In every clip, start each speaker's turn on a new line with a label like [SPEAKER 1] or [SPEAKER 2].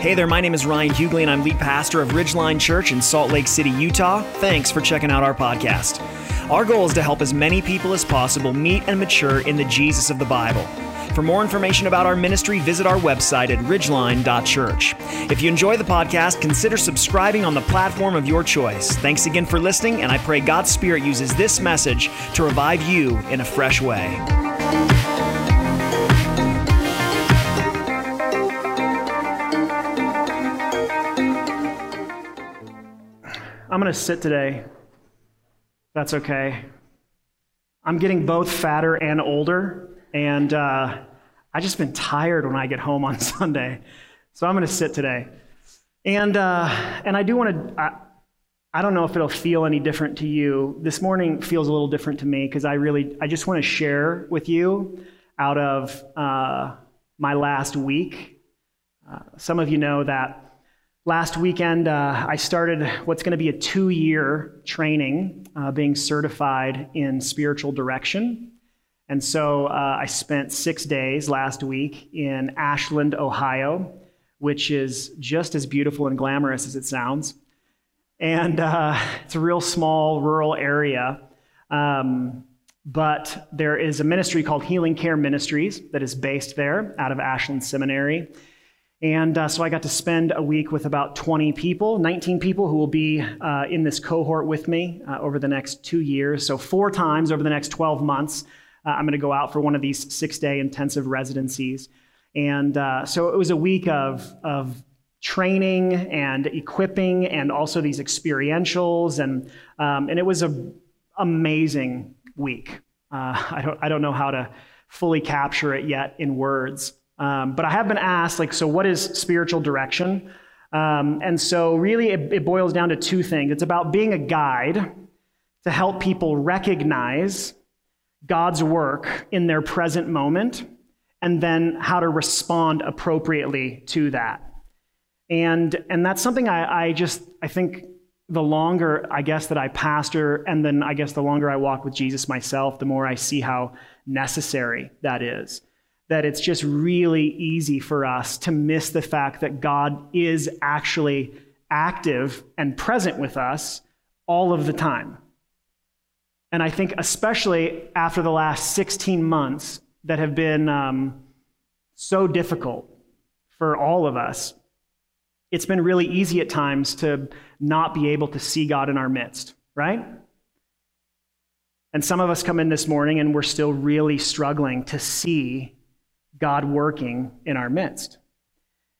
[SPEAKER 1] Hey there, my name is Ryan Hughley, and I'm lead pastor of Ridgeline Church in Salt Lake City, Utah. Thanks for checking out our podcast. Our goal is to help as many people as possible meet and mature in the Jesus of the Bible. For more information about our ministry, visit our website at ridgeline.church. If you enjoy the podcast, consider subscribing on the platform of your choice. Thanks again for listening, and I pray God's Spirit uses this message to revive you in a fresh way.
[SPEAKER 2] I'm going to sit today. That's okay. I'm getting both fatter and older, and uh, I just been tired when I get home on Sunday, so I'm going to sit today. And uh, and I do want to. I, I don't know if it'll feel any different to you. This morning feels a little different to me because I really I just want to share with you out of uh, my last week. Uh, some of you know that Last weekend, uh, I started what's going to be a two year training uh, being certified in spiritual direction. And so uh, I spent six days last week in Ashland, Ohio, which is just as beautiful and glamorous as it sounds. And uh, it's a real small rural area. Um, but there is a ministry called Healing Care Ministries that is based there out of Ashland Seminary. And uh, so I got to spend a week with about 20 people, 19 people who will be uh, in this cohort with me uh, over the next two years. So, four times over the next 12 months, uh, I'm going to go out for one of these six day intensive residencies. And uh, so it was a week of, of training and equipping and also these experientials. And, um, and it was an amazing week. Uh, I, don't, I don't know how to fully capture it yet in words. Um, but I have been asked, like, so what is spiritual direction? Um, and so, really, it, it boils down to two things it's about being a guide to help people recognize God's work in their present moment and then how to respond appropriately to that. And, and that's something I, I just, I think the longer I guess that I pastor, and then I guess the longer I walk with Jesus myself, the more I see how necessary that is that it's just really easy for us to miss the fact that God is actually active and present with us all of the time. And I think, especially after the last 16 months that have been um, so difficult for all of us, it's been really easy at times to not be able to see God in our midst, right? And some of us come in this morning and we're still really struggling to see God working in our midst.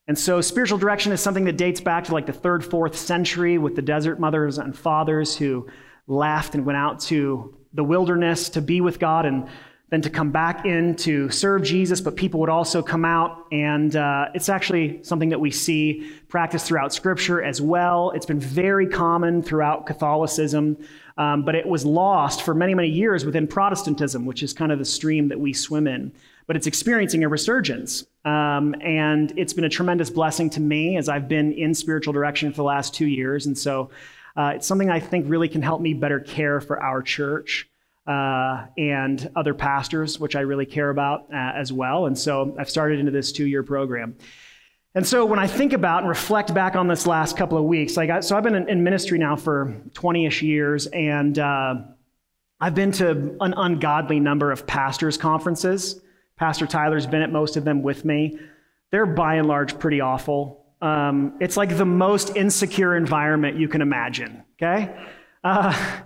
[SPEAKER 2] And so, spiritual direction is something that dates back to like the third, fourth century with the desert mothers and fathers who left and went out to the wilderness to be with God and then to come back in to serve Jesus, but people would also come out. And uh, it's actually something that we see practiced throughout Scripture as well. It's been very common throughout Catholicism, um, but it was lost for many, many years within Protestantism, which is kind of the stream that we swim in but it's experiencing a resurgence. Um, and it's been a tremendous blessing to me as I've been in spiritual direction for the last two years. And so uh, it's something I think really can help me better care for our church. Uh, and other pastors, which I really care about uh, as well. And so I've started into this two year program. And so when I think about and reflect back on this last couple of weeks, like I, so I've been in, in ministry now for 20 ish years, and uh, I've been to an ungodly number of pastors' conferences. Pastor Tyler's been at most of them with me. They're by and large pretty awful. Um, it's like the most insecure environment you can imagine, okay? Uh,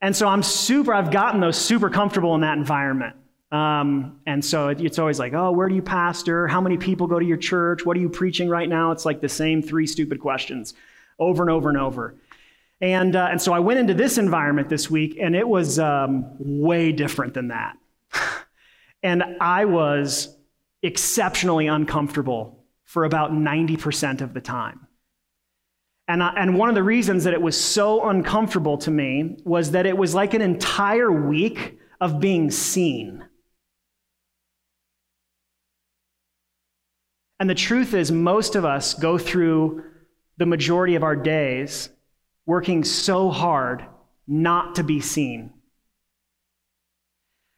[SPEAKER 2] and so I'm super, I've gotten those super comfortable in that environment. Um, and so it's always like, oh, where do you pastor? How many people go to your church? What are you preaching right now? It's like the same three stupid questions over and over and over. And, uh, and so I went into this environment this week, and it was um, way different than that. And I was exceptionally uncomfortable for about 90% of the time. And, I, and one of the reasons that it was so uncomfortable to me was that it was like an entire week of being seen. And the truth is, most of us go through the majority of our days working so hard not to be seen.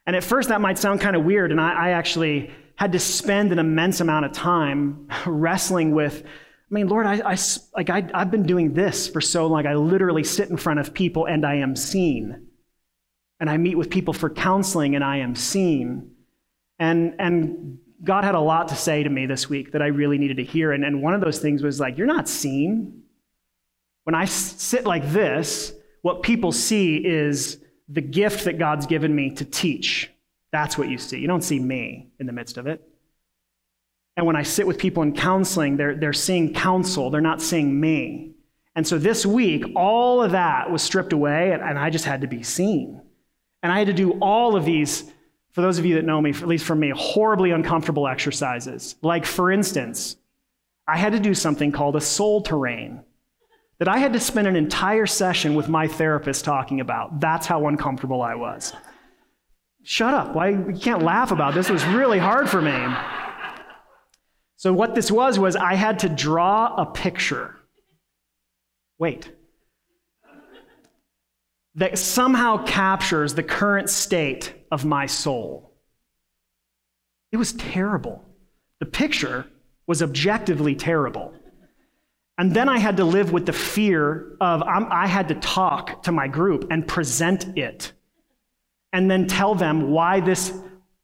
[SPEAKER 2] And at first, that might sound kind of weird, and I, I, actually had to spend an immense amount of time wrestling with I mean, Lord, I, I like I, I've been doing this for so long. I literally sit in front of people and I am seen. And I meet with people for counseling and I am seen. And, and God had a lot to say to me this week that I really needed to hear. And, and one of those things was like, You're not seen. When I sit like this, what people see is the gift that God's given me to teach. That's what you see. You don't see me in the midst of it. And when I sit with people in counseling, they're, they're seeing counsel, they're not seeing me. And so this week, all of that was stripped away, and, and I just had to be seen. And I had to do all of these, for those of you that know me, at least for me, horribly uncomfortable exercises. Like, for instance, I had to do something called a soul terrain that I had to spend an entire session with my therapist talking about. That's how uncomfortable I was. Shut up. Why you can't laugh about this? It was really hard for me. So, what this was, was I had to draw a picture. Wait. That somehow captures the current state of my soul. It was terrible. The picture was objectively terrible. And then I had to live with the fear of I'm, i had to talk to my group and present it. And then tell them why this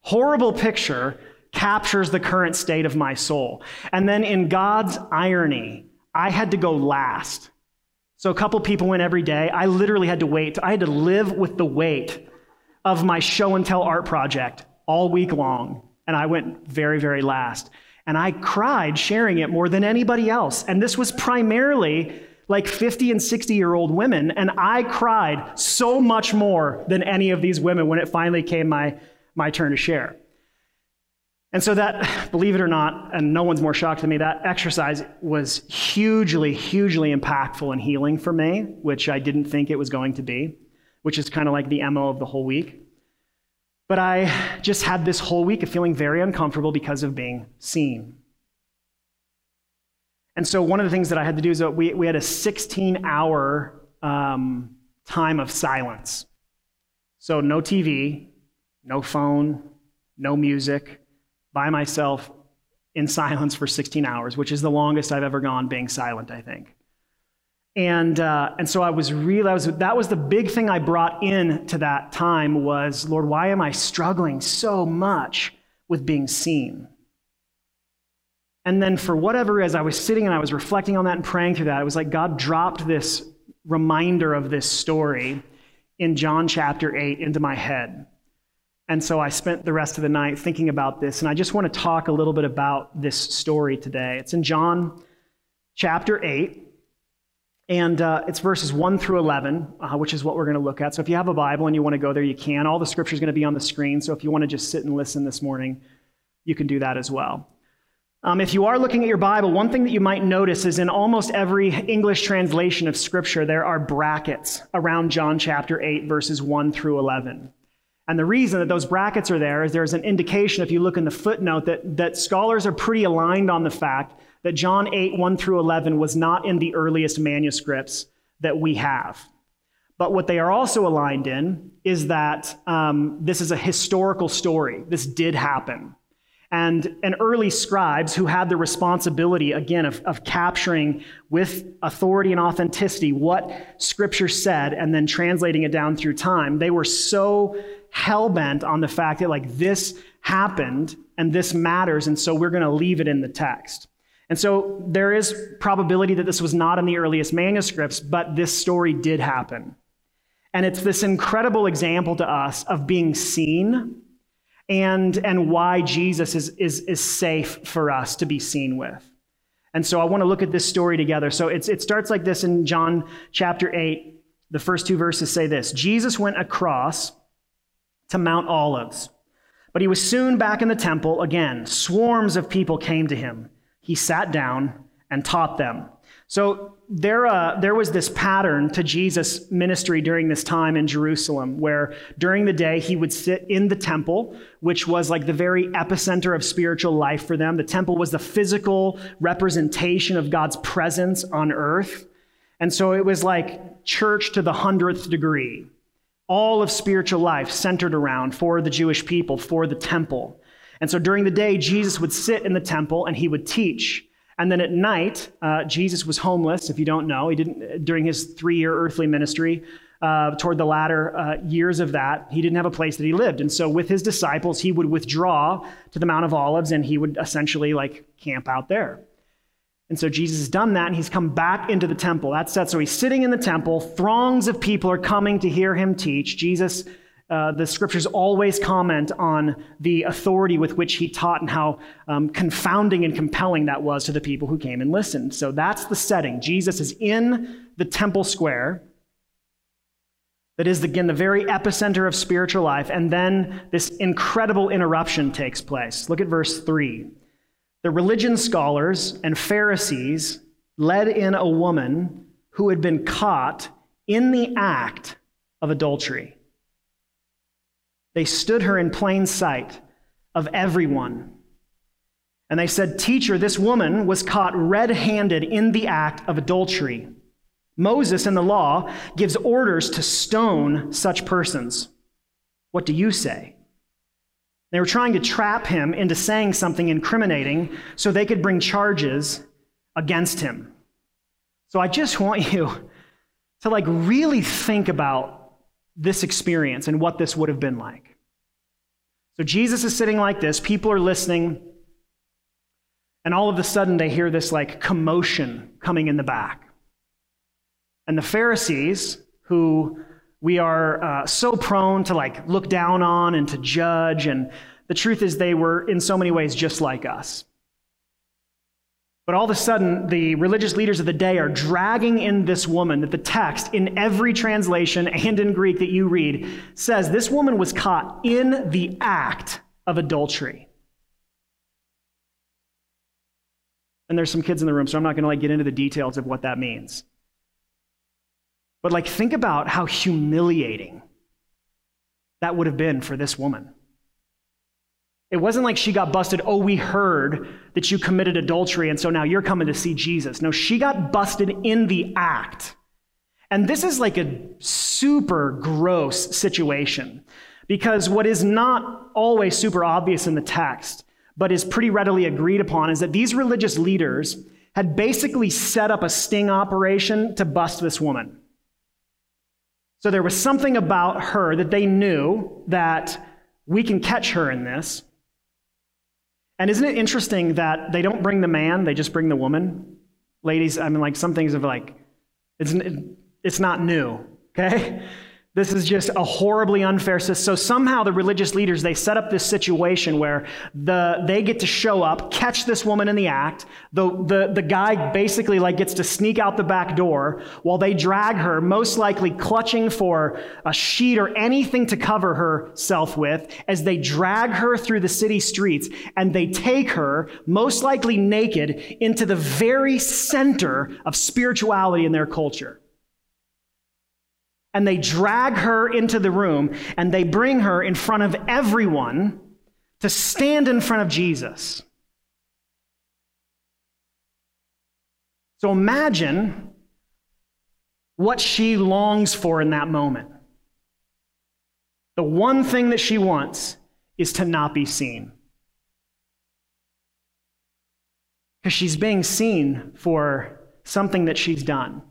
[SPEAKER 2] horrible picture captures the current state of my soul. And then in God's irony, I had to go last. So a couple people went every day. I literally had to wait. I had to live with the weight of my show and tell art project all week long. And I went very, very last. And I cried sharing it more than anybody else. And this was primarily like 50 and 60 year old women. And I cried so much more than any of these women when it finally came my, my turn to share. And so, that, believe it or not, and no one's more shocked than me, that exercise was hugely, hugely impactful and healing for me, which I didn't think it was going to be, which is kind of like the MO of the whole week. But I just had this whole week of feeling very uncomfortable because of being seen. And so, one of the things that I had to do is that we, we had a 16 hour um, time of silence. So, no TV, no phone, no music by myself in silence for 16 hours, which is the longest I've ever gone being silent, I think. And, uh, and so I was really, I was, that was the big thing I brought in to that time was, Lord, why am I struggling so much with being seen? And then for whatever, as I was sitting and I was reflecting on that and praying through that, it was like God dropped this reminder of this story in John chapter 8 into my head. And so I spent the rest of the night thinking about this, and I just want to talk a little bit about this story today. It's in John chapter 8, and uh, it's verses 1 through 11, uh, which is what we're going to look at. So if you have a Bible and you want to go there, you can. All the scripture is going to be on the screen, so if you want to just sit and listen this morning, you can do that as well. Um, if you are looking at your Bible, one thing that you might notice is in almost every English translation of Scripture, there are brackets around John chapter 8, verses 1 through 11. And the reason that those brackets are there is there's an indication, if you look in the footnote, that, that scholars are pretty aligned on the fact that John 8, 1 through 11 was not in the earliest manuscripts that we have. But what they are also aligned in is that um, this is a historical story. This did happen. And, and early scribes who had the responsibility, again, of, of capturing with authority and authenticity what Scripture said and then translating it down through time, they were so hell bent on the fact that, like, this happened and this matters, and so we're going to leave it in the text. And so there is probability that this was not in the earliest manuscripts, but this story did happen. And it's this incredible example to us of being seen and, and why Jesus is, is, is safe for us to be seen with. And so I want to look at this story together. So it starts like this in John chapter 8. The first two verses say this Jesus went across to Mount Olives, but he was soon back in the temple again. Swarms of people came to him. He sat down and taught them. So there, uh, there was this pattern to Jesus' ministry during this time in Jerusalem, where during the day he would sit in the temple, which was like the very epicenter of spiritual life for them. The temple was the physical representation of God's presence on earth. And so it was like church to the hundredth degree. All of spiritual life centered around for the Jewish people, for the temple. And so during the day, Jesus would sit in the temple and he would teach. And then at night, uh, Jesus was homeless. If you don't know, he didn't during his three-year earthly ministry. Uh, toward the latter uh, years of that, he didn't have a place that he lived, and so with his disciples, he would withdraw to the Mount of Olives, and he would essentially like camp out there. And so Jesus has done that, and he's come back into the temple. That's that. So he's sitting in the temple. Throngs of people are coming to hear him teach. Jesus uh, the scriptures always comment on the authority with which he taught and how um, confounding and compelling that was to the people who came and listened. So that's the setting. Jesus is in the temple square. That is, again, the very epicenter of spiritual life. And then this incredible interruption takes place. Look at verse 3. The religion scholars and Pharisees led in a woman who had been caught in the act of adultery. They stood her in plain sight of everyone. And they said, Teacher, this woman was caught red handed in the act of adultery. Moses in the law gives orders to stone such persons. What do you say? They were trying to trap him into saying something incriminating so they could bring charges against him. So I just want you to like really think about this experience and what this would have been like. So Jesus is sitting like this, people are listening, and all of a sudden they hear this like commotion coming in the back. And the Pharisees, who we are uh, so prone to like look down on and to judge, and the truth is they were in so many ways just like us. But all of a sudden, the religious leaders of the day are dragging in this woman that the text, in every translation and in Greek that you read, says this woman was caught in the act of adultery. And there's some kids in the room, so I'm not going to like get into the details of what that means. But like think about how humiliating that would have been for this woman. It wasn't like she got busted, oh, we heard that you committed adultery, and so now you're coming to see Jesus. No, she got busted in the act. And this is like a super gross situation because what is not always super obvious in the text, but is pretty readily agreed upon, is that these religious leaders had basically set up a sting operation to bust this woman. So there was something about her that they knew that we can catch her in this. And isn't it interesting that they don't bring the man, they just bring the woman? Ladies, I mean, like some things of like, it's, it's not new, okay? This is just a horribly unfair system. So somehow the religious leaders, they set up this situation where the, they get to show up, catch this woman in the act. The, the, the guy basically like gets to sneak out the back door while they drag her, most likely clutching for a sheet or anything to cover herself with, as they drag her through the city streets and they take her, most likely naked, into the very center of spirituality in their culture and they drag her into the room and they bring her in front of everyone to stand in front of Jesus. So imagine what she longs for in that moment. The one thing that she wants is to not be seen. Because she's being seen for something that she's done.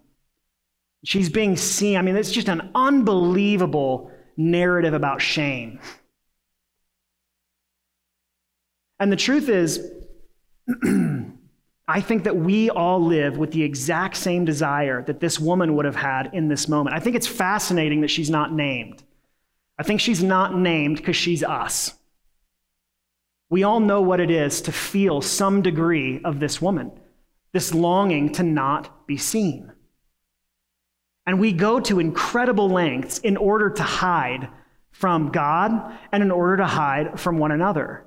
[SPEAKER 2] She's being seen. I mean, it's just an unbelievable narrative about shame. And the truth is, I think that we all live with the exact same desire that this woman would have had in this moment. I think it's fascinating that she's not named. I think she's not named because she's us. We all know what it is to feel some degree of this woman, this longing to not be seen. And we go to incredible lengths in order to hide from God and in order to hide from one another.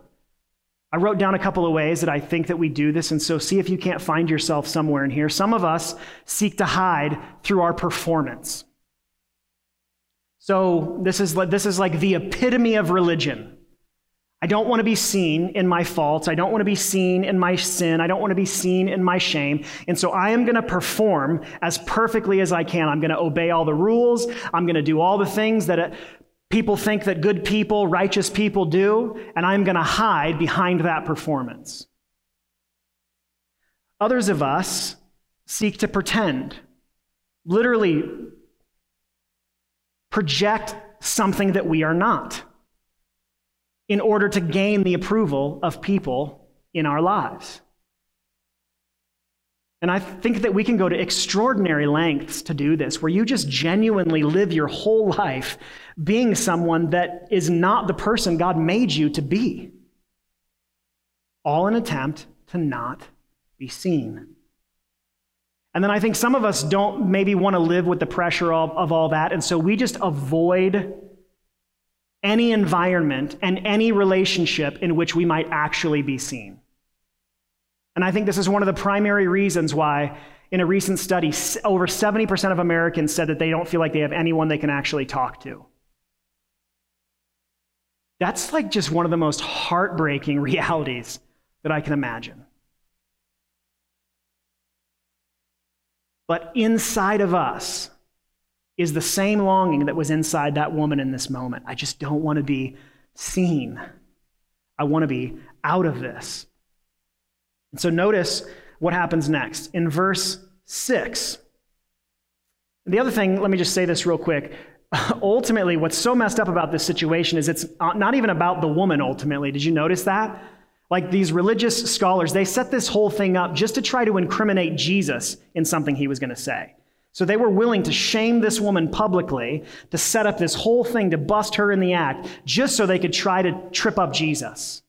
[SPEAKER 2] I wrote down a couple of ways that I think that we do this, and so see if you can't find yourself somewhere in here. Some of us seek to hide through our performance. So this is, this is like the epitome of religion. I don't want to be seen in my faults. I don't want to be seen in my sin. I don't want to be seen in my shame. And so I am going to perform as perfectly as I can. I'm going to obey all the rules. I'm going to do all the things that uh, people think that good people, righteous people do. And I'm going to hide behind that performance. Others of us seek to pretend, literally project something that we are not in order to gain the approval of people in our lives. And I think that we can go to extraordinary lengths to do this, where you just genuinely live your whole life being someone that is not the person God made you to be. All an attempt to not be seen. And then I think some of us don't maybe want to live with the pressure of, of all that, and so we just avoid any environment and any relationship in which we might actually be seen. And I think this is one of the primary reasons why, in a recent study, over 70% of Americans said that they don't feel like they have anyone they can actually talk to. That's like just one of the most heartbreaking realities that I can imagine. But inside of us is the same longing that was inside that woman in this moment. I just don't want to be seen. I want to be out of this. And so notice what happens next. In verse 6, the other thing, let me just say this real quick. ultimately, what's so messed up about this situation is it's not even about the woman ultimately. Did you notice that? Like these religious scholars, they set this whole thing up just to try to incriminate Jesus in something he was going to say. So they were willing to shame this woman publicly, to set up this whole thing to bust her in the act, just so they could try to trip up Jesus.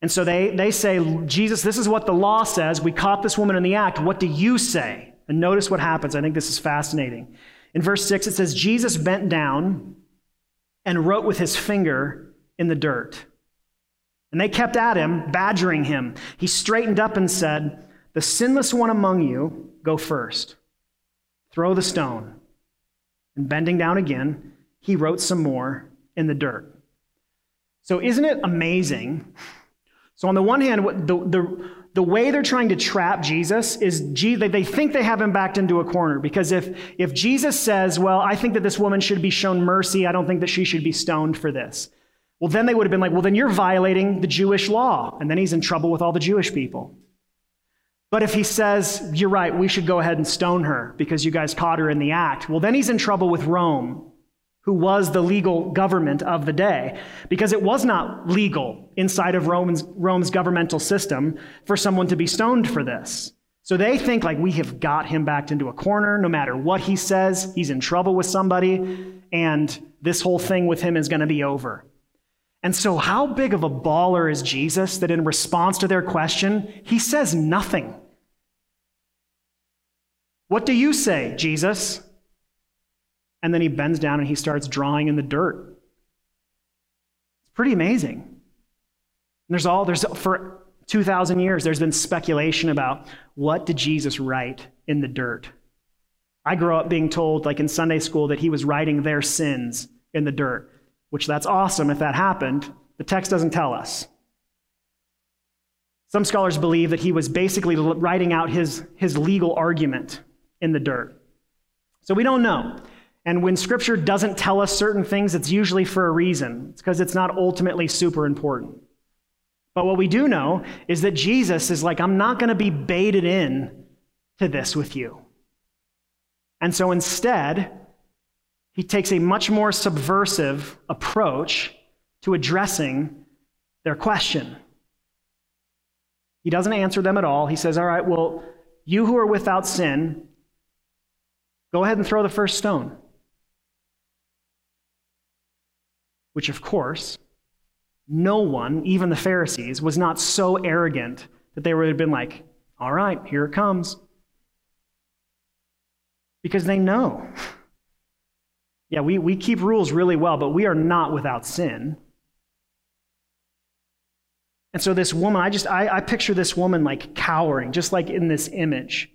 [SPEAKER 2] And so they, they say, Jesus, this is what the law says. We caught this woman in the act. What do you say? And notice what happens. I think this is fascinating. In verse 6, it says, Jesus bent down and wrote with his finger in the dirt. And they kept at him, badgering him. He straightened up and said, The sinless one among you, go first. Throw the stone. And bending down again, he wrote some more in the dirt. So, isn't it amazing so, on the one hand, the, the, the way they're trying to trap Jesus is they think they have him backed into a corner because if, if Jesus says, Well, I think that this woman should be shown mercy, I don't think that she should be stoned for this. Well, then they would have been like, Well, then you're violating the Jewish law. And then he's in trouble with all the Jewish people. But if he says, You're right, we should go ahead and stone her because you guys caught her in the act, well, then he's in trouble with Rome who was the legal government of the day, because it was not legal inside of Rome's, Rome's governmental system for someone to be stoned for this. So they think like we have got him backed into a corner. No matter what he says, he's in trouble with somebody, and this whole thing with him is going to be over. And so, how big of a baller is Jesus that in response to their question, he says nothing? What do you say, Jesus? And then he bends down and he starts drawing in the dirt. It's pretty amazing. And there's all, there's, for 2,000 years, there's been speculation about what did Jesus write in the dirt? I grew up being told, like in Sunday school, that he was writing their sins in the dirt, which that's awesome if that happened. The text doesn't tell us. Some scholars believe that he was basically writing out his, his legal argument in the dirt. So we don't know. And when scripture doesn't tell us certain things, it's usually for a reason. It's because it's not ultimately super important. But what we do know is that Jesus is like, I'm not going to be baited in to this with you. And so instead, he takes a much more subversive approach to addressing their question. He doesn't answer them at all. He says, All right, well, you who are without sin, go ahead and throw the first stone. which, of course, no one, even the Pharisees, was not so arrogant that they would have been like, all right, here it comes. Because they know. Yeah, we, we keep rules really well, but we are not without sin. And so this woman, I just I, I picture this woman like cowering, just like in this image,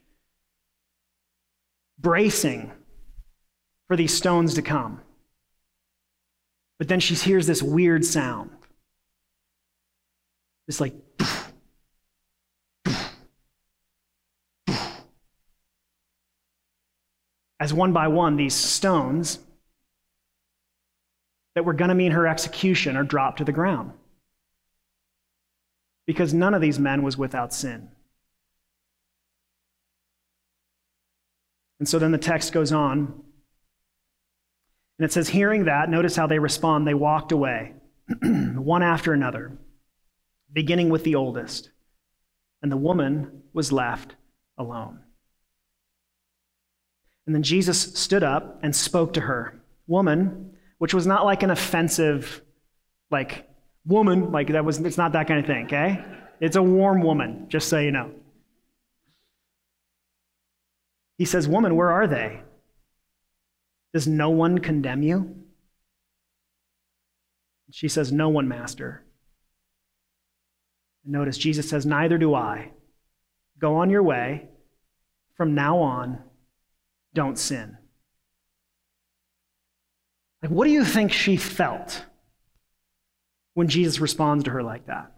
[SPEAKER 2] bracing for these stones to come. But then she hears this weird sound. It's like, as one by one, these stones that were going to mean her execution are dropped to the ground. Because none of these men was without sin. And so then the text goes on. And it says, hearing that, notice how they respond. They walked away, one after another, beginning with the oldest. And the woman was left alone. And then Jesus stood up and spoke to her, Woman, which was not like an offensive, like, woman, like that was, it's not that kind of thing, okay? It's a warm woman, just so you know. He says, Woman, where are they? Does no one condemn you? She says, No one, Master. And notice Jesus says, Neither do I. Go on your way. From now on, don't sin. Like, what do you think she felt when Jesus responds to her like that?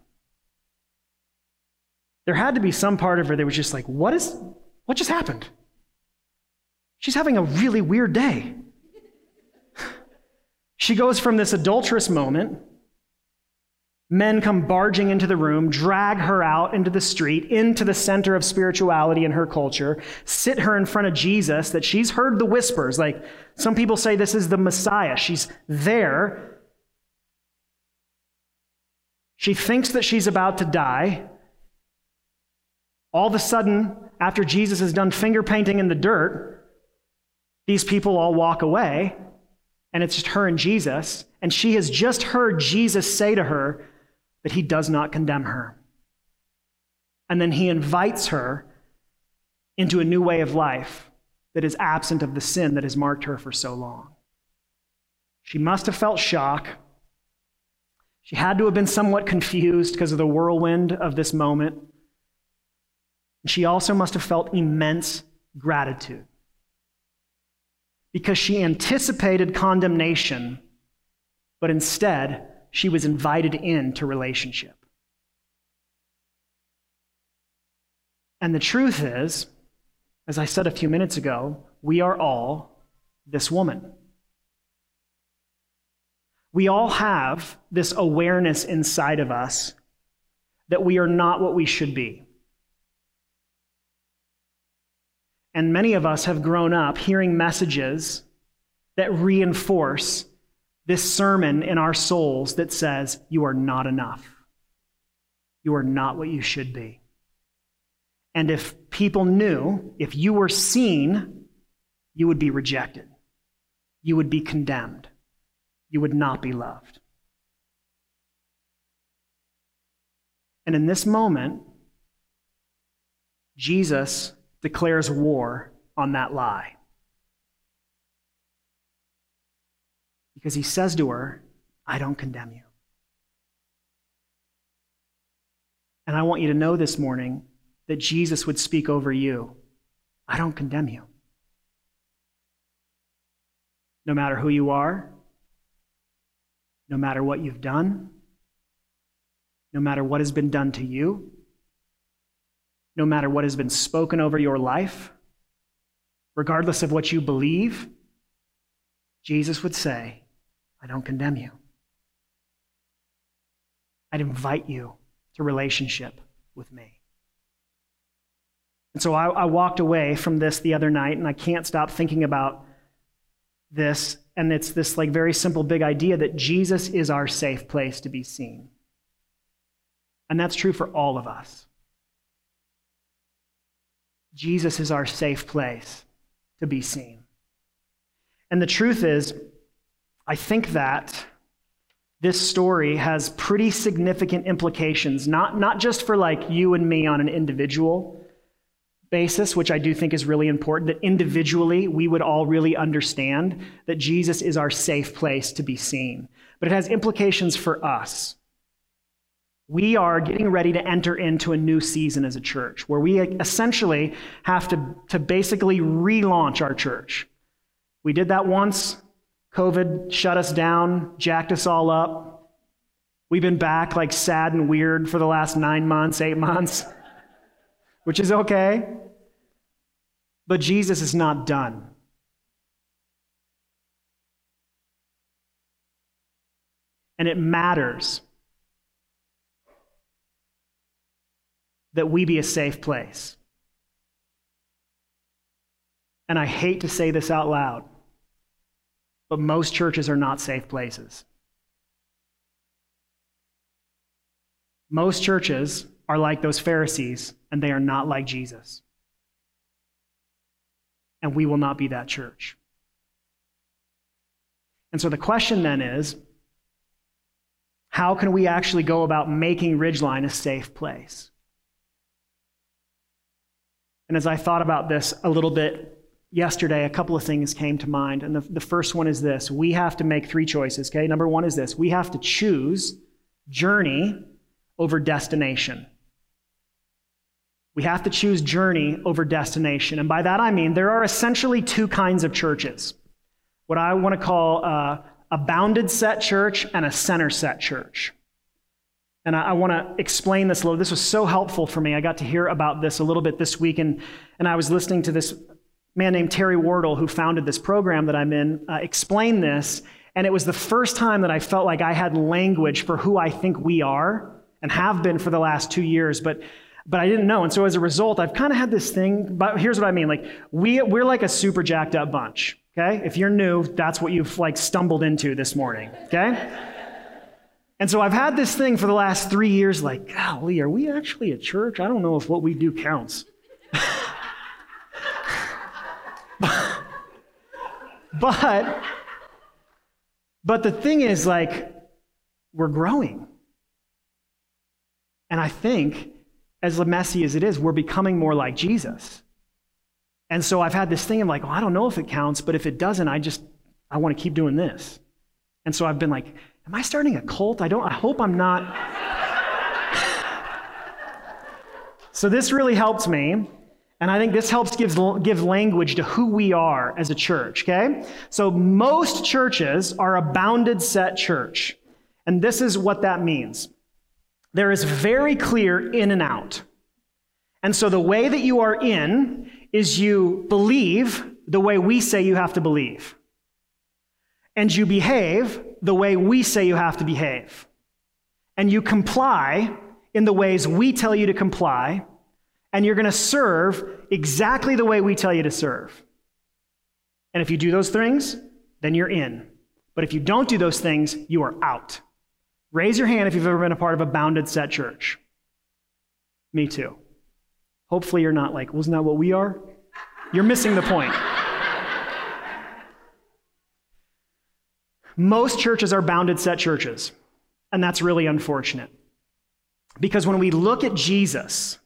[SPEAKER 2] There had to be some part of her that was just like, what is what just happened? She's having a really weird day. She goes from this adulterous moment. Men come barging into the room, drag her out into the street, into the center of spirituality in her culture, sit her in front of Jesus, that she's heard the whispers. Like some people say this is the Messiah. She's there. She thinks that she's about to die. All of a sudden, after Jesus has done finger painting in the dirt, these people all walk away, and it's just her and Jesus. And she has just heard Jesus say to her that he does not condemn her. And then he invites her into a new way of life that is absent of the sin that has marked her for so long. She must have felt shock. She had to have been somewhat confused because of the whirlwind of this moment. And she also must have felt immense gratitude because she anticipated condemnation, but instead she was invited into relationship. And the truth is, as I said a few minutes ago, we are all this woman. We all have this awareness inside of us that we are not what we should be. And many of us have grown up hearing messages that reinforce this sermon in our souls that says, You are not enough. You are not what you should be. And if people knew, if you were seen, you would be rejected. You would be condemned. You would not be loved. And in this moment, Jesus declares war on that lie. Because he says to her, I don't condemn you. And I want you to know this morning that Jesus would speak over you I don't condemn you. No matter who you are, no matter what you've done, no matter what has been done to you, no matter what has been spoken over your life, regardless of what you believe, Jesus would say, I don't condemn you. I'd invite you to relationship with me. And so I, I, walked away from this the other night, and I can't stop thinking about this. And it's this like very simple big idea that Jesus is our safe place to be seen. And that's true for all of us. Jesus is our safe place to be seen. And the truth is, I think that this story has pretty significant implications, not, not just for like you and me on an individual basis, which I do think is really important, that individually we would all really understand that Jesus is our safe place to be seen. But it has implications for us we are getting ready to enter into a new season as a church where we essentially have to, to basically relaunch our church. We did that once. COVID shut us down, jacked us all up. We've been back like sad and weird for the last nine months, eight months, which is okay. But Jesus is not done. And it matters that we be a safe place. and I hate to say this out loud, but most churches are not safe places. Most churches are like those Pharisees, and they are not like Jesus. And we will not be that church. And so the question then is how can we actually go about making Ridgeline a safe place? And as I thought about this a little bit yesterday, a couple of things came to mind. And the, the first one is this we have to make three choices, okay? Number one is this we have to choose journey over destination. We have to choose journey over destination. And by that I mean there are essentially two kinds of churches what I want to call uh, a bounded set church and a center set church. And I, I want to explain this a little. This was so helpful for me. I got to hear about this a little bit this week, and, and I was listening to this man named Terry Wardle, who founded this program that I'm in, uh, explain this. And it was the first time that I felt like I had language for who I think we are and have been for the last two years. But but I didn't know. And so as a result, I've kind of had this thing, but here's what I mean. Like we we're like a super jacked up bunch. Okay? If you're new, that's what you've like stumbled into this morning. Okay? And so I've had this thing for the last three years, like, golly, are we actually a church? I don't know if what we do counts. but but the thing is like we're growing and i think as messy as it is we're becoming more like jesus and so i've had this thing of like well, i don't know if it counts but if it doesn't i just i want to keep doing this and so i've been like am i starting a cult i don't i hope i'm not so this really helps me and I think this helps give, give language to who we are as a church, okay? So most churches are a bounded set church. And this is what that means there is very clear in and out. And so the way that you are in is you believe the way we say you have to believe. And you behave the way we say you have to behave. And you comply in the ways we tell you to comply and you're going to serve exactly the way we tell you to serve. And if you do those things, then you're in. But if you don't do those things, you are out. Raise your hand if you've ever been a part of a bounded set church. Me too. Hopefully, you're not like, wasn't that what we are? You're missing the point. Most churches are bounded set churches, and that's really unfortunate. Because when we look at Jesus,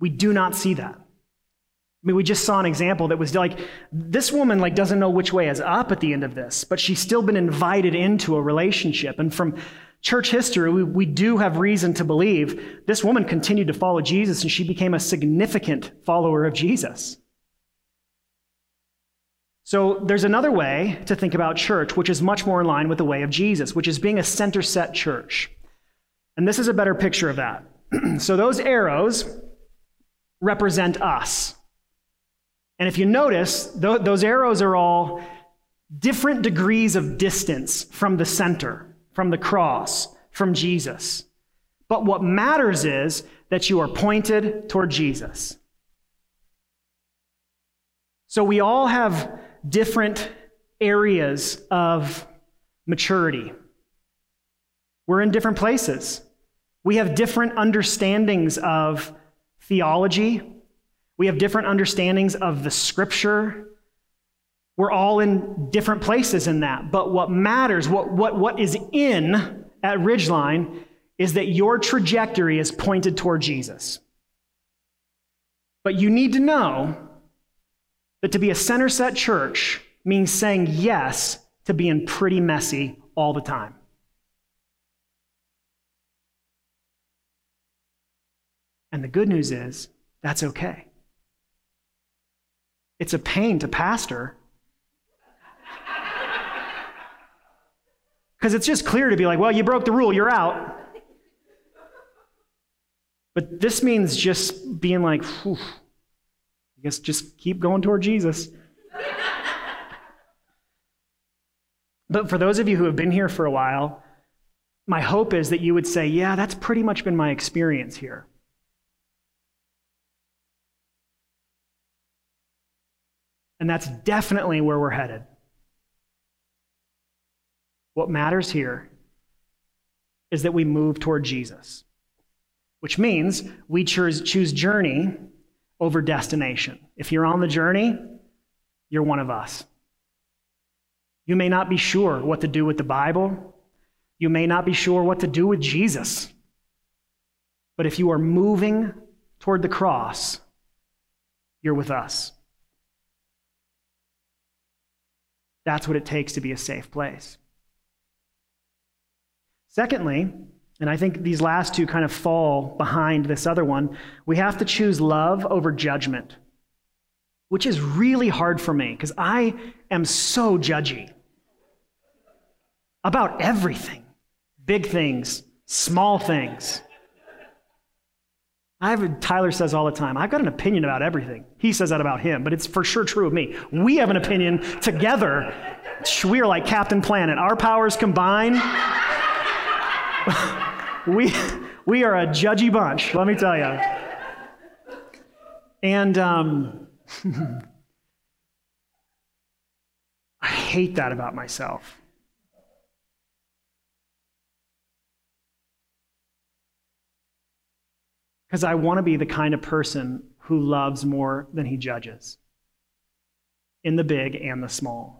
[SPEAKER 2] we do not see that. I mean, we just saw an example that was like this woman like doesn't know which way is up at the end of this, but she's still been invited into a relationship. And from church history, we, we do have reason to believe this woman continued to follow Jesus and she became a significant follower of Jesus. So there's another way to think about church, which is much more in line with the way of Jesus, which is being a center set church. And this is a better picture of that. so those arrows represent us. And if you notice, th- those arrows are all different degrees of distance from the center, from the cross, from Jesus. But what matters is that you are pointed toward Jesus. So we all have different areas of maturity. We're in different places. We have different understandings of theology. We have different understandings of the scripture. We're all in different places in that. But what matters, what, what, what is in at Ridgeline, is that your trajectory is pointed toward Jesus. But you need to know that to be a center set church means saying yes to being pretty messy all the time. And the good news is that's okay. It's a pain to pastor. Because it's just clear to be like, well, you broke the rule, you're out. But this means just being like, I guess just keep going toward Jesus. but for those of you who have been here for a while, my hope is that you would say, yeah, that's pretty much been my experience here.. And that's definitely where we're headed. What matters here is that we move toward Jesus, which means we choose, choose journey over destination. If you're on the journey, you're one of us. You may not be sure what to do with the Bible. You may not be sure what to do with Jesus. But if you are moving toward the cross, you're with us. That's what it takes to be a safe place. Secondly, and I think these last two kind of fall behind this other one, we have to choose love over judgment, which is really hard for me because I am so judgy about everything big things, small things. I have, Tyler says all the time, I've got an opinion about everything. He says that about him, but it's for sure true of me. We have an opinion together. We are like Captain Planet. Our powers combine. we, we are a judgy bunch, let me tell you. And um, I hate that about myself. Because I want to be the kind of person who loves more than he judges in the big and the small.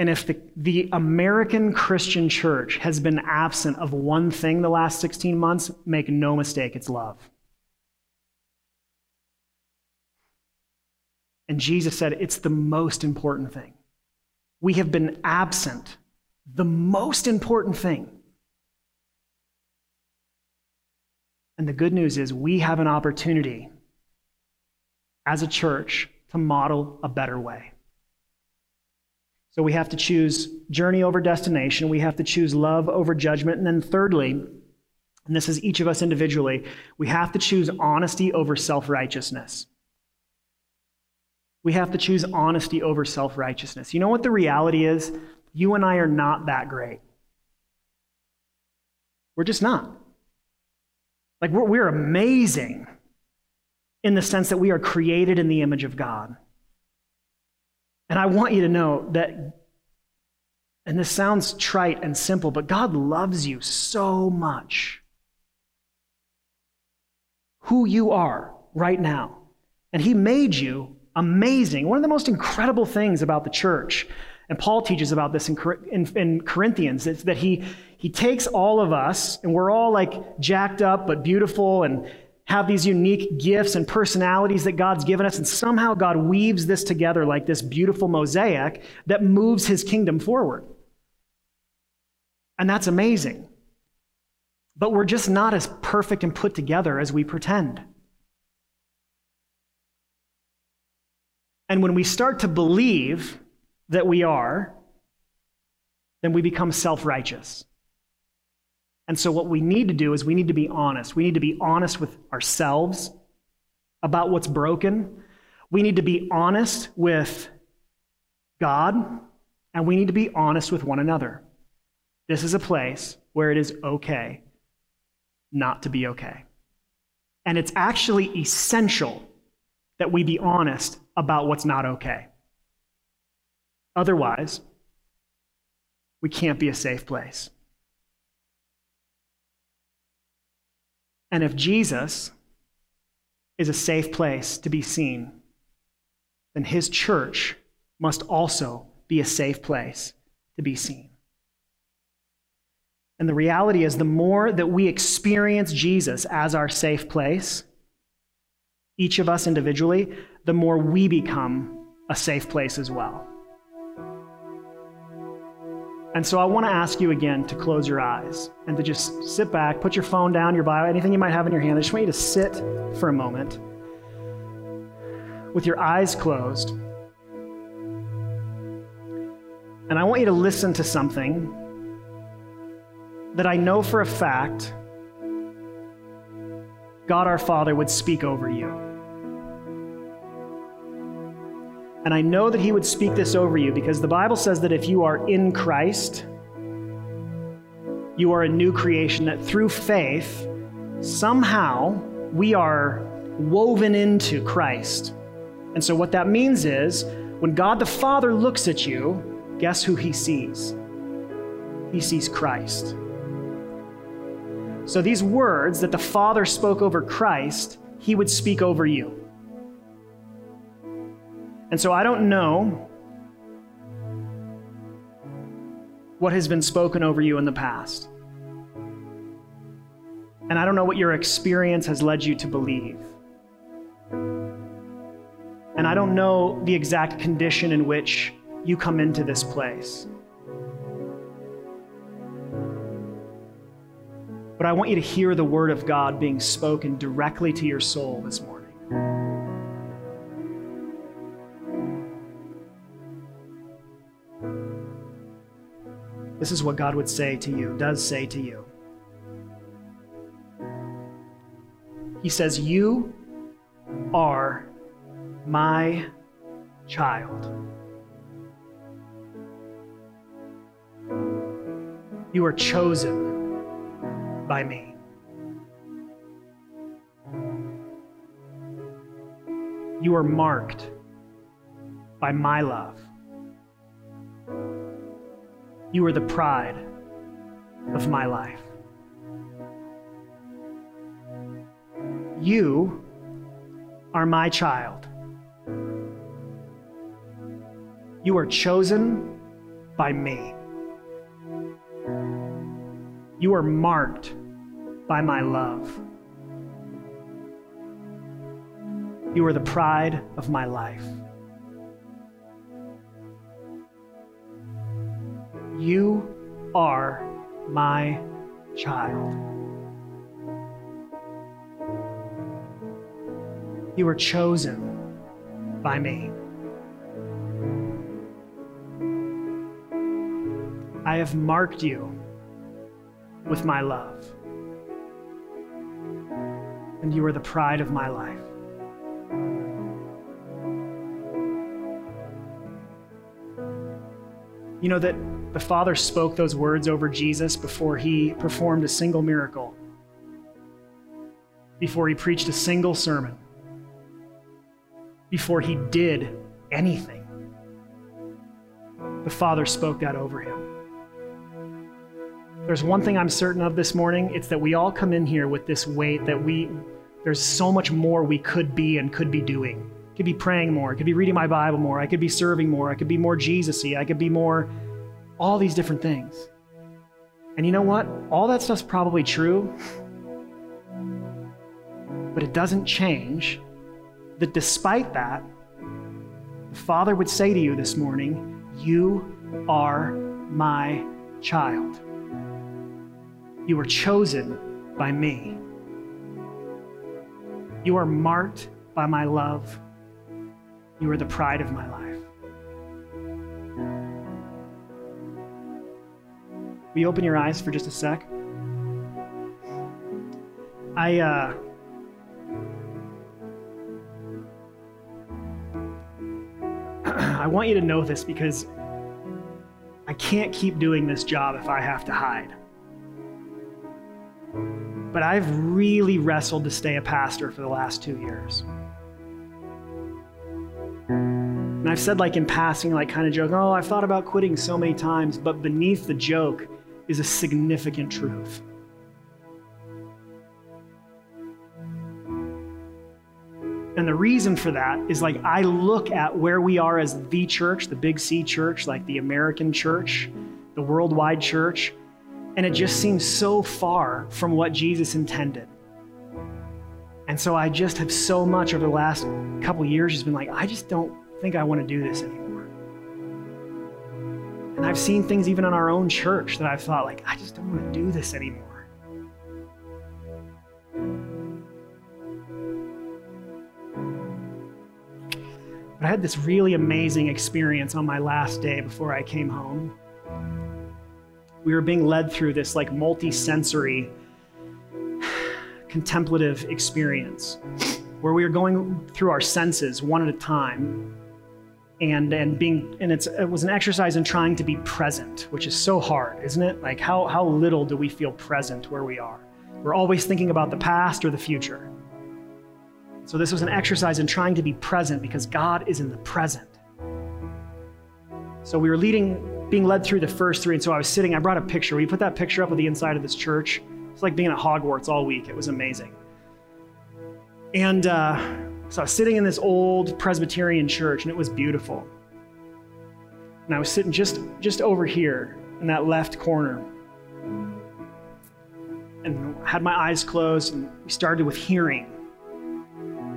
[SPEAKER 2] And if the, the American Christian church has been absent of one thing the last 16 months, make no mistake, it's love. And Jesus said it's the most important thing. We have been absent, the most important thing. And the good news is we have an opportunity as a church to model a better way. So we have to choose journey over destination. We have to choose love over judgment. And then, thirdly, and this is each of us individually, we have to choose honesty over self righteousness. We have to choose honesty over self righteousness. You know what the reality is? You and I are not that great. We're just not. Like, we're, we're amazing in the sense that we are created in the image of God. And I want you to know that, and this sounds trite and simple, but God loves you so much. Who you are right now. And He made you amazing. One of the most incredible things about the church, and Paul teaches about this in, in, in Corinthians, is that he, he takes all of us, and we're all like jacked up but beautiful and have these unique gifts and personalities that God's given us, and somehow God weaves this together like this beautiful mosaic that moves his kingdom forward. And that's amazing. But we're just not as perfect and put together as we pretend. And when we start to believe that we are, then we become self righteous. And so, what we need to do is we need to be honest. We need to be honest with ourselves about what's broken. We need to be honest with God, and we need to be honest with one another. This is a place where it is okay not to be okay. And it's actually essential that we be honest about what's not okay. Otherwise, we can't be a safe place. And if Jesus is a safe place to be seen, then his church must also be a safe place to be seen. And the reality is, the more that we experience Jesus as our safe place, each of us individually, the more we become a safe place as well. And so I want to ask you again to close your eyes and to just sit back, put your phone down, your Bible, anything you might have in your hand. I just want you to sit for a moment with your eyes closed. And I want you to listen to something that I know for a fact God our Father would speak over you. And I know that He would speak this over you because the Bible says that if you are in Christ, you are a new creation, that through faith, somehow we are woven into Christ. And so, what that means is when God the Father looks at you, guess who he sees? He sees Christ. So, these words that the Father spoke over Christ, he would speak over you. And so, I don't know what has been spoken over you in the past. And I don't know what your experience has led you to believe. And I don't know the exact condition in which you come into this place. But I want you to hear the word of God being spoken directly to your soul this morning. This is what God would say to you, does say to you. He says, You are my child. You are chosen by me. You are marked by my love. You are the pride of my life. You are my child. You are chosen by me. You are marked by my love. You are the pride of my life. You are my child. You were chosen by me. I have marked you with my love. And you are the pride of my life. You know that the Father spoke those words over Jesus before he performed a single miracle, before he preached a single sermon, before he did anything. The Father spoke that over him. There's one thing I'm certain of this morning. It's that we all come in here with this weight that we, there's so much more we could be and could be doing. Could be praying more, could be reading my Bible more, I could be serving more, I could be more Jesus y, I could be more all these different things. And you know what? All that stuff's probably true, but it doesn't change that despite that, the Father would say to you this morning, You are my child. You are chosen by me. You are marked by my love. You are the pride of my life. Will you open your eyes for just a sec? I, uh, I want you to know this because I can't keep doing this job if I have to hide. But I've really wrestled to stay a pastor for the last two years. And I've said, like in passing, like kind of joke, oh, I've thought about quitting so many times, but beneath the joke is a significant truth. And the reason for that is like I look at where we are as the church, the big C church, like the American church, the worldwide church, and it just seems so far from what Jesus intended. And so I just have so much over the last couple years just been like, I just don't think I want to do this anymore. And I've seen things even in our own church that I've thought, like, I just don't want to do this anymore. But I had this really amazing experience on my last day before I came home. We were being led through this like multi-sensory contemplative experience where we were going through our senses one at a time and and being and it's it was an exercise in trying to be present which is so hard isn't it like how how little do we feel present where we are we're always thinking about the past or the future So this was an exercise in trying to be present because God is in the present. So we were leading, being led through the first three, and so I was sitting. I brought a picture. We put that picture up of the inside of this church. It's like being at Hogwarts all week. It was amazing. And uh, so I was sitting in this old Presbyterian church, and it was beautiful. And I was sitting just just over here in that left corner, and had my eyes closed, and we started with hearing.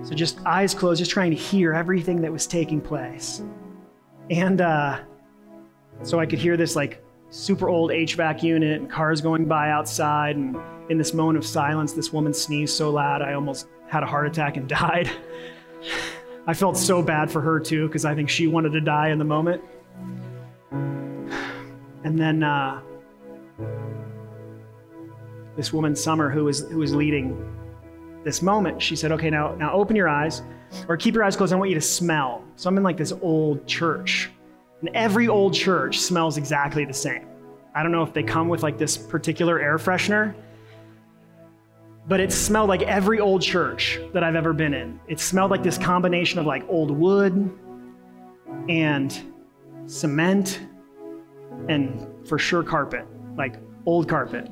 [SPEAKER 2] So just eyes closed, just trying to hear everything that was taking place. And uh, so I could hear this like super old HVAC unit and cars going by outside. And in this moment of silence, this woman sneezed so loud I almost had a heart attack and died. I felt so bad for her too, because I think she wanted to die in the moment. And then uh, this woman, Summer, who was, who was leading this moment, she said, Okay, now, now open your eyes or keep your eyes closed. I want you to smell. So I'm in like this old church, and every old church smells exactly the same. I don't know if they come with like this particular air freshener, but it smelled like every old church that I've ever been in. It smelled like this combination of like old wood and cement and for sure carpet, like old carpet.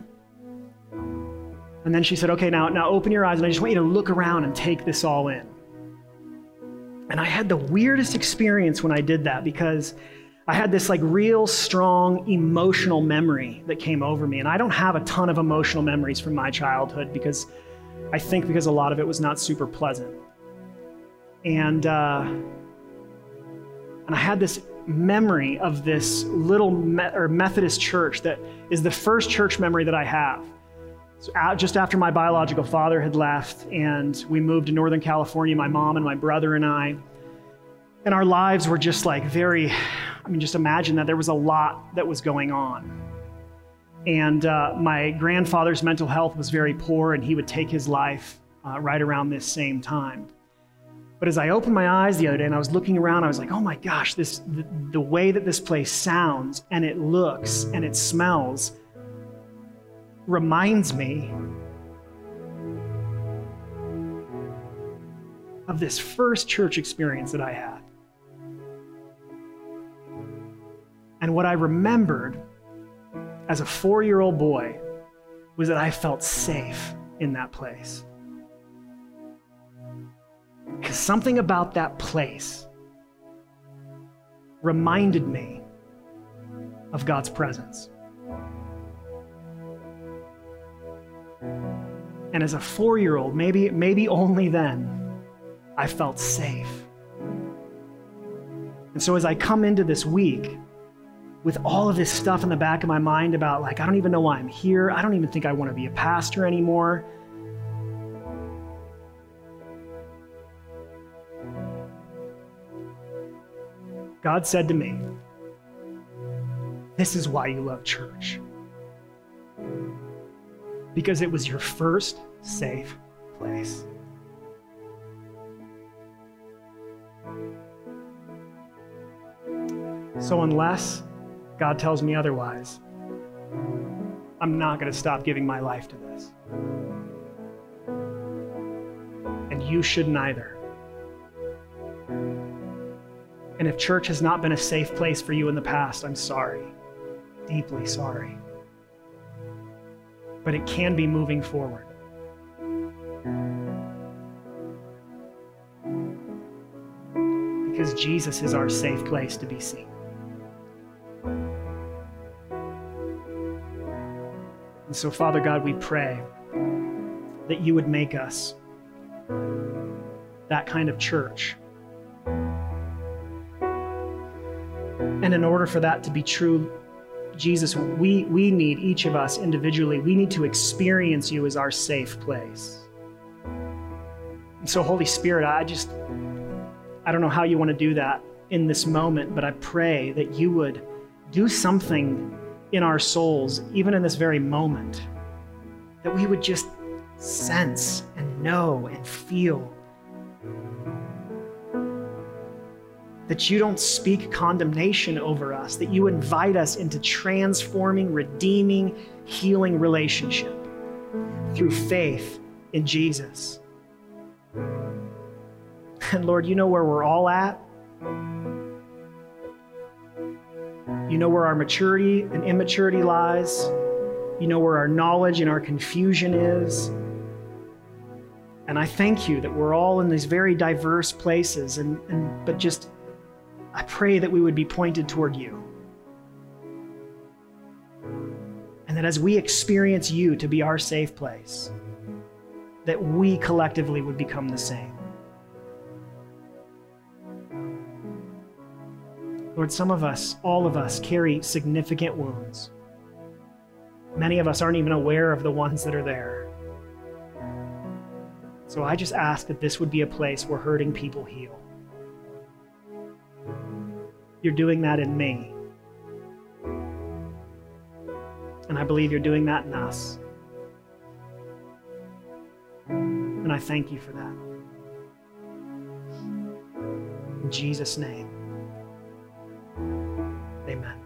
[SPEAKER 2] And then she said, Okay, now, now open your eyes, and I just want you to look around and take this all in. And I had the weirdest experience when I did that because I had this like real strong emotional memory that came over me. And I don't have a ton of emotional memories from my childhood because I think because a lot of it was not super pleasant. And, uh, and I had this memory of this little Me- or Methodist church that is the first church memory that I have. So just after my biological father had left, and we moved to Northern California, my mom and my brother and I, and our lives were just like very, mean, just imagine that there was a lot that was going on. And uh, my grandfather's mental health was very poor, and he would take his life uh, right around this same time. But as I opened my eyes the other day and I was looking around, I was like, oh my gosh, this, the, the way that this place sounds and it looks and it smells reminds me of this first church experience that I had. And what I remembered as a four year old boy was that I felt safe in that place. Because something about that place reminded me of God's presence. And as a four year old, maybe, maybe only then, I felt safe. And so as I come into this week with all of this stuff in the back of my mind about, like, I don't even know why I'm here, I don't even think I want to be a pastor anymore. God said to me, This is why you love church because it was your first safe place. So, unless God tells me otherwise, I'm not going to stop giving my life to this. And you shouldn't either. And if church has not been a safe place for you in the past, I'm sorry. Deeply sorry but it can be moving forward. Because Jesus is our safe place to be seen. And so, Father God, we pray that you would make us that kind of church. And in order for that to be true, Jesus, we, we need, each of us individually, we need to experience you as our safe place. And so, Holy Spirit, I just, I don't know how you want to do that in this moment, but I pray that you would do something in our souls, even in this very moment, that we would just sense and know and feel that you don't speak condemnation over us, that you invite us into transforming, redeeming, healing relationship through faith in Jesus. And Lord, you know where we're all at. You know where our maturity and immaturity lies. You know where our knowledge and our confusion is. And I thank you that we're all in these very diverse places, and, and but just I pray that we would be pointed toward you. And that as we experience you to be our safe place, that we collectively would become the same. Lord, some of us, all of us, carry significant wounds. Many of us aren't even aware of the ones that are there. So I just ask that this would be a place where hurting people heal. You're doing that in me. And I believe you're doing that in us. And I thank you for that. In Jesus' name, amen.